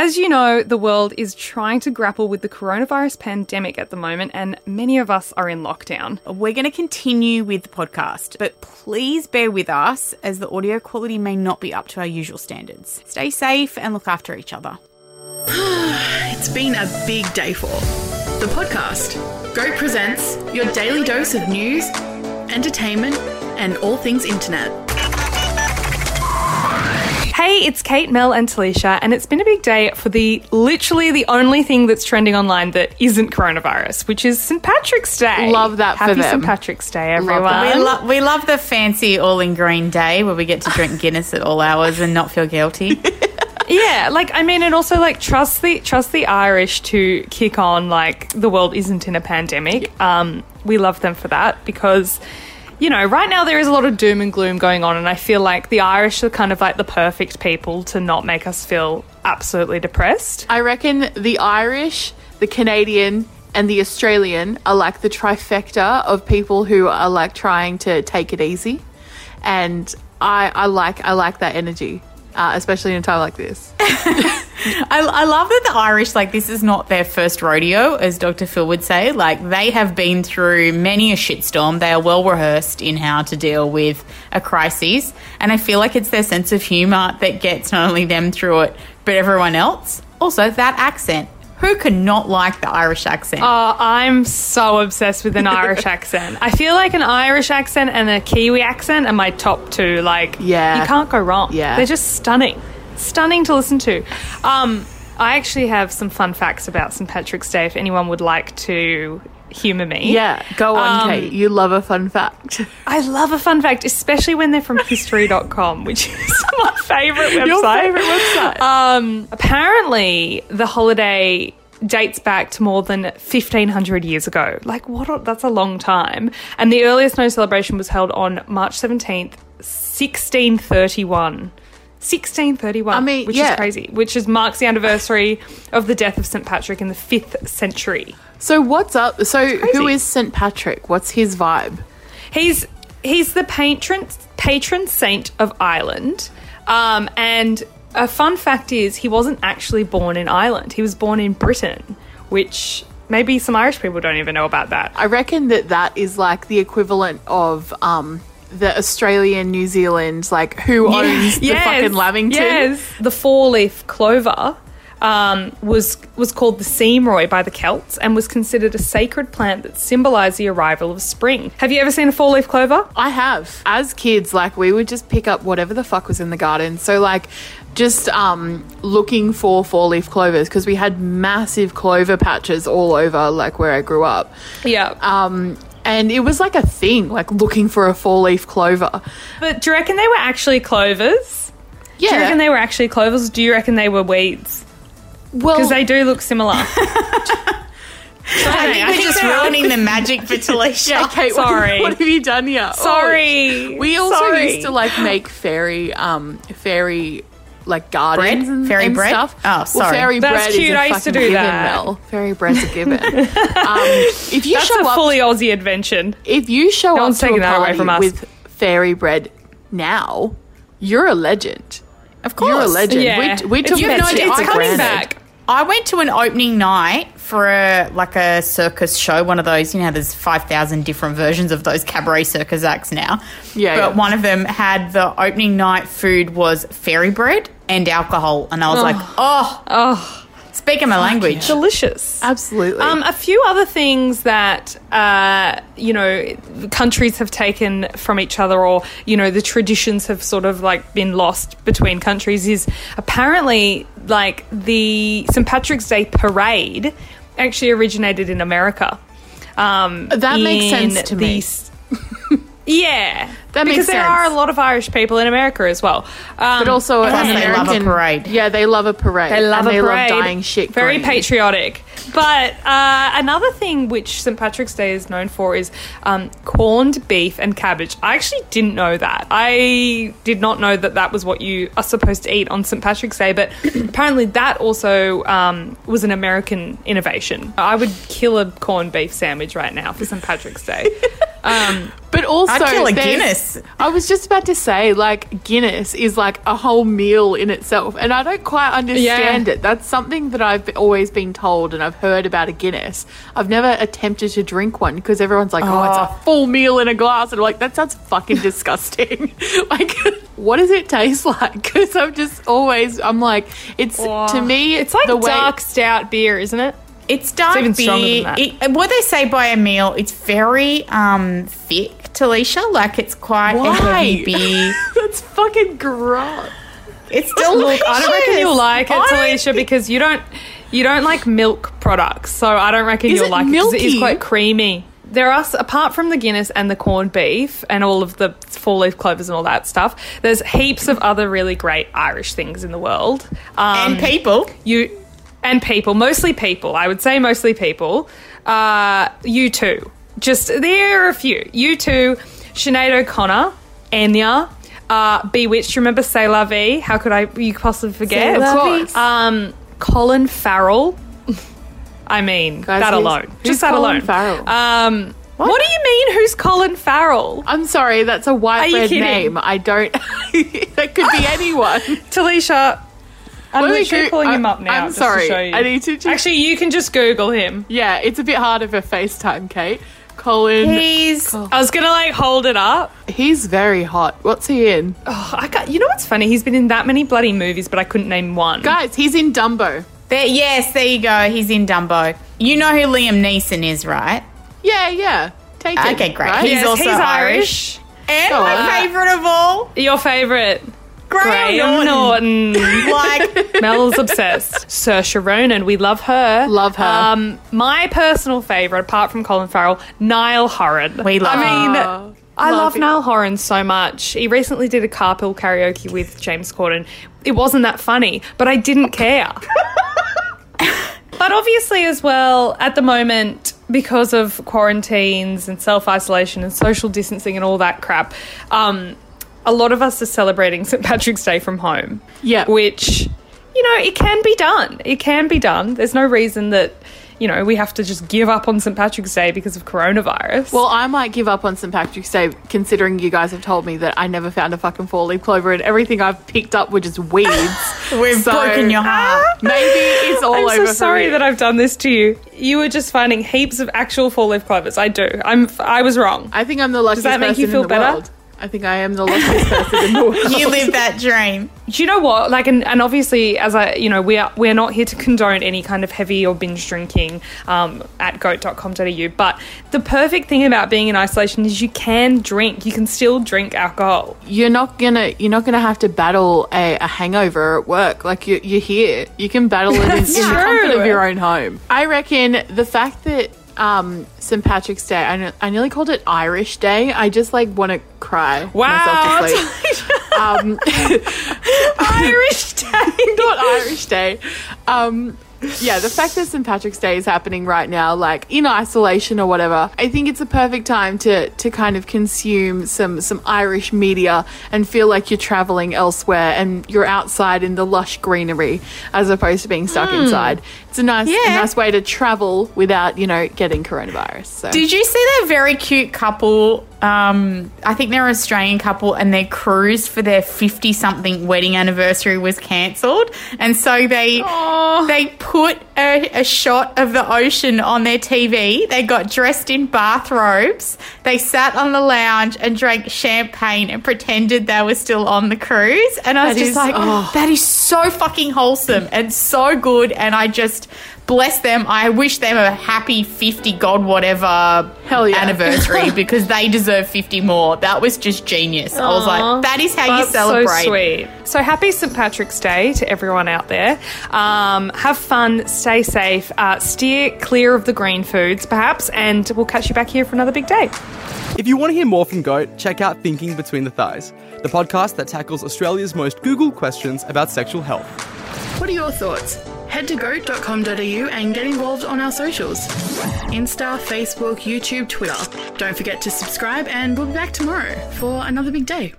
As you know, the world is trying to grapple with the coronavirus pandemic at the moment, and many of us are in lockdown. We're going to continue with the podcast, but please bear with us as the audio quality may not be up to our usual standards. Stay safe and look after each other. It's been a big day for the podcast. Goat presents your daily dose of news, entertainment, and all things internet. Hey, it's Kate, Mel, and Talisha, and it's been a big day for the literally the only thing that's trending online that isn't coronavirus, which is St. Patrick's Day. Love that for Happy them. St. Patrick's Day, everyone. that. We, lo- we love the fancy all in green day where we get to drink Guinness at all hours and not feel guilty. Yeah, like I mean, and also like trust the trust the Irish to kick on. Like the world isn't in a pandemic. Um, we love them for that because. You know, right now there is a lot of doom and gloom going on, and I feel like the Irish are kind of like the perfect people to not make us feel absolutely depressed. I reckon the Irish, the Canadian, and the Australian are like the trifecta of people who are like trying to take it easy, and I I like I like that energy, uh, especially in a time like this. I, I love that the Irish, like, this is not their first rodeo, as Dr. Phil would say. Like, they have been through many a shitstorm. They are well rehearsed in how to deal with a crisis. And I feel like it's their sense of humour that gets not only them through it, but everyone else. Also, that accent. Who could not like the Irish accent? Oh, I'm so obsessed with an Irish accent. I feel like an Irish accent and a Kiwi accent are my top two. Like, Yeah. you can't go wrong. Yeah. they're just stunning, stunning to listen to. Um, I actually have some fun facts about St Patrick's Day. If anyone would like to humour me, Yeah, go on, Um, Kate. You love a fun fact. I love a fun fact, especially when they're from history.com, which is my favourite website. Your favorite website. Um, apparently, the holiday dates back to more than 1500 years ago. Like, what? A, that's a long time. And the earliest known celebration was held on March 17th, 1631. 1631, I mean, which yeah. is crazy, which is marks the anniversary of the death of St. Patrick in the 5th century. so what's up? So who is St Patrick? What's his vibe? He's he's the patron patron saint of Ireland, um, and a fun fact is he wasn't actually born in Ireland. He was born in Britain, which maybe some Irish people don't even know about that. I reckon that that is like the equivalent of um, the Australian, New Zealand, like who owns the fucking Lamington? Yes, the four-leaf clover. Um, was was called the seamroy by the Celts and was considered a sacred plant that symbolised the arrival of spring. Have you ever seen a four-leaf clover? I have. As kids, like we would just pick up whatever the fuck was in the garden. So like just um looking for four leaf clovers because we had massive clover patches all over like where I grew up. Yeah. Um and it was like a thing, like looking for a four leaf clover. but do you reckon they were actually clovers? Yeah. Do you reckon they were actually clovers? Do you reckon they were weeds? Well, Because they do look similar. I think we're just ruining the magic for Talisha. yeah, Kate, Sorry. What, have you done here? Oh, Sorry. we also Sorry. used to like make fairy um fairy like gardens Bread? and, Fairy and bread? stuff. Oh, Well, sorry. fairy That's bread cute. is a I used to do given, that. Mel. Fairy bread's a given. um, if you That's show a up, fully Aussie invention. if you show No up to taking a that away party from us. with fairy bread now, you're a legend. Of course. You're a legend. Yeah. We, we took You've that no- shit it's for coming granted. back. I went to an opening night for a like a circus show, one of those, you know, there's 5,000 different versions of those cabaret circus acts now. Yeah, But yeah. one of them had the opening night food was fairy bread and alcohol. And I was like, oh, Oh, oh. Speaking my language. delicious. Absolutely. Um, a few other things that uh, you know countries have taken from each other, or you know the traditions have sort of like been lost between countries. Is apparently like the St Patrick's Day parade actually originated in America. Um, That makes sense to me. Yeah, That because there sense. are a lot of Irish people in America as well. Um, but also Plus an they American love a parade. Yeah, they love a parade. They love and a they parade. love dying shit. Very green. patriotic. But uh, another thing which St. Patrick's Day is known for is um, corned beef and cabbage. I actually didn't know that. I did not know that that was what you are supposed to eat on St. Patrick's Day, but apparently that also um, was an American innovation. I would kill a corned beef sandwich right now for St. Patrick's Day. Um, but also, I'd kill a Guinness. I was just about to say, like, Guinness is like a whole meal in itself, and I don't quite understand Yeah. it. That's something that I've always been told, and I've heard about a Guinness. I've never attempted to drink one because everyone's like, "Oh, it's a oh. full meal in a glass," and I'm like, that sounds fucking disgusting. like, what does it taste like? Because I'm just always, I'm like, it's to me, it's like the way- dark stout beer, isn't it? It's dark even stronger than that. It, what they say by a meal, it's very um thick, Talisha. Like it's quite a Why? heavy beer. That's fucking gross. It's delicious. I don't reckon you'll like it, Talisha, because you don't you don't like milk products. So I don't reckon Is you'll like it like it 'cause it is quite creamy. There are, apart from the Guinness and the corned beef and all of the four leaf clovers and all that stuff, there's heaps of other really great Irish things in the world. Um, and people. you and people, mostly people. I would say mostly people. Uh, U2, just there are a few. U2, Sinead O'Connor, Enya, uh, B*Witched. Remember C'est La Vie? How could I? You could possibly forget? Of course. Um, Colin Farrell. I mean, Guys, that who's- alone. who's Just that Colin alone. Farrell? Um, what? do you mean? Who's Colin Farrell? I'm sorry, that's a Are white you bread kidding? name. I don't. that could be anyone. Talisha. I'm Let me literally go- pulling him up now. I'm just sorry. To show you. I need to just- Actually, you can just Google him. Yeah, it's a bit harder for FaceTime, Kate. Colin, He's oh. I was gonna like hold it up. he's very hot. What's he in? Oh, I got, you know what's funny? He's been in that many bloody movies, but I couldn't name one. Guys, he's in Dumbo. there. Yes, there you go. He's in Dumbo. You know who Liam Neeson is, right? Yeah, yeah. Take it. Okay, great. right? He's Yes, also he's Irish. And Go my on. favourite of all, Your favorite, Graham, Graham Norton. Like Mel's obsessed. Saoirse Ronan, we love her. Love her. Um, my personal favorite, apart from Colin Farrell, Niall Horan. We love I mean, I love love. Niall Horan so much. He recently did a carpool karaoke with James Corden. It wasn't that funny, but I didn't care. but obviously, as well, at the moment, because of quarantines and self isolation and social distancing and all that crap, um, a lot of us are celebrating St. Patrick's Day from home. Yeah. Which, you know, it can be done. It can be done. There's no reason that, you know, we have to just give up on St. Patrick's Day because of coronavirus. Well, I might give up on St. Patrick's Day, considering you guys have told me that I never found a fucking four leaf clover and everything I've picked up were just weeds. we've So- broken your ah! heart. Maybe it's all I'm over so sorry that I've done this to you. You were just finding heaps of actual four leaf clovers. I do. I'm. I was wrong. I think I'm the luckiest Does that make person you feel in the better? world. I think I am the luckiest person in the world. You live that dream. Do you know what? Like, and, and obviously, as I, you know, we are we're not here to condone any kind of heavy or binge drinking um, at goat.com.au. But the perfect thing about being in isolation is you can drink. You can still drink alcohol. you're not gonna you're not gonna have to battle a, a hangover at work. Like you, you're here, you can battle it in, in the comfort of your own home. I reckon the fact that um, St Patrick's Day, I, ne- I nearly called it Irish Day. I just like want to cry Wow. myself to sleep. um, Irish Day. not Irish Day. Um, yeah, the fact that St. Patrick's Day is happening right now, like in isolation or whatever, I think it's a perfect time to to kind of consume some some Irish media and feel like you're traveling elsewhere and you're outside in the lush greenery as opposed to being stuck hmm. inside. It's a nice a Yeah. nice way to travel without you know getting coronavirus. So. Did you see that very cute couple? Um, I think they're an Australian couple, and their cruise for their fifty-something wedding anniversary was cancelled, and so they they put a, a shot of the ocean on their TV. They got dressed in bathrobes. They sat on the lounge and drank champagne and pretended they were still on the cruise. And I was That just is- like, oh. that is so fucking wholesome and so good. And I just bless them. I wish them a happy 50 God whatever Hell yeah. anniversary because they deserve 50 more. That was just genius. I was like, that is how you celebrate. So sweet. So happy St. Patrick's Day to everyone out there. Um, have fun, stay safe, uh, steer clear of the green foods, perhaps, and we'll catch you back here for another big day. If you want to hear more from Goat, check out Thinking Between the Thighs, the podcast that tackles Australia's most Googled questions about sexual health. What are your thoughts? Head to goat.com.au and get involved on our socials Insta, Facebook, YouTube, Twitter. Don't forget to subscribe, and we'll be back tomorrow for another big day.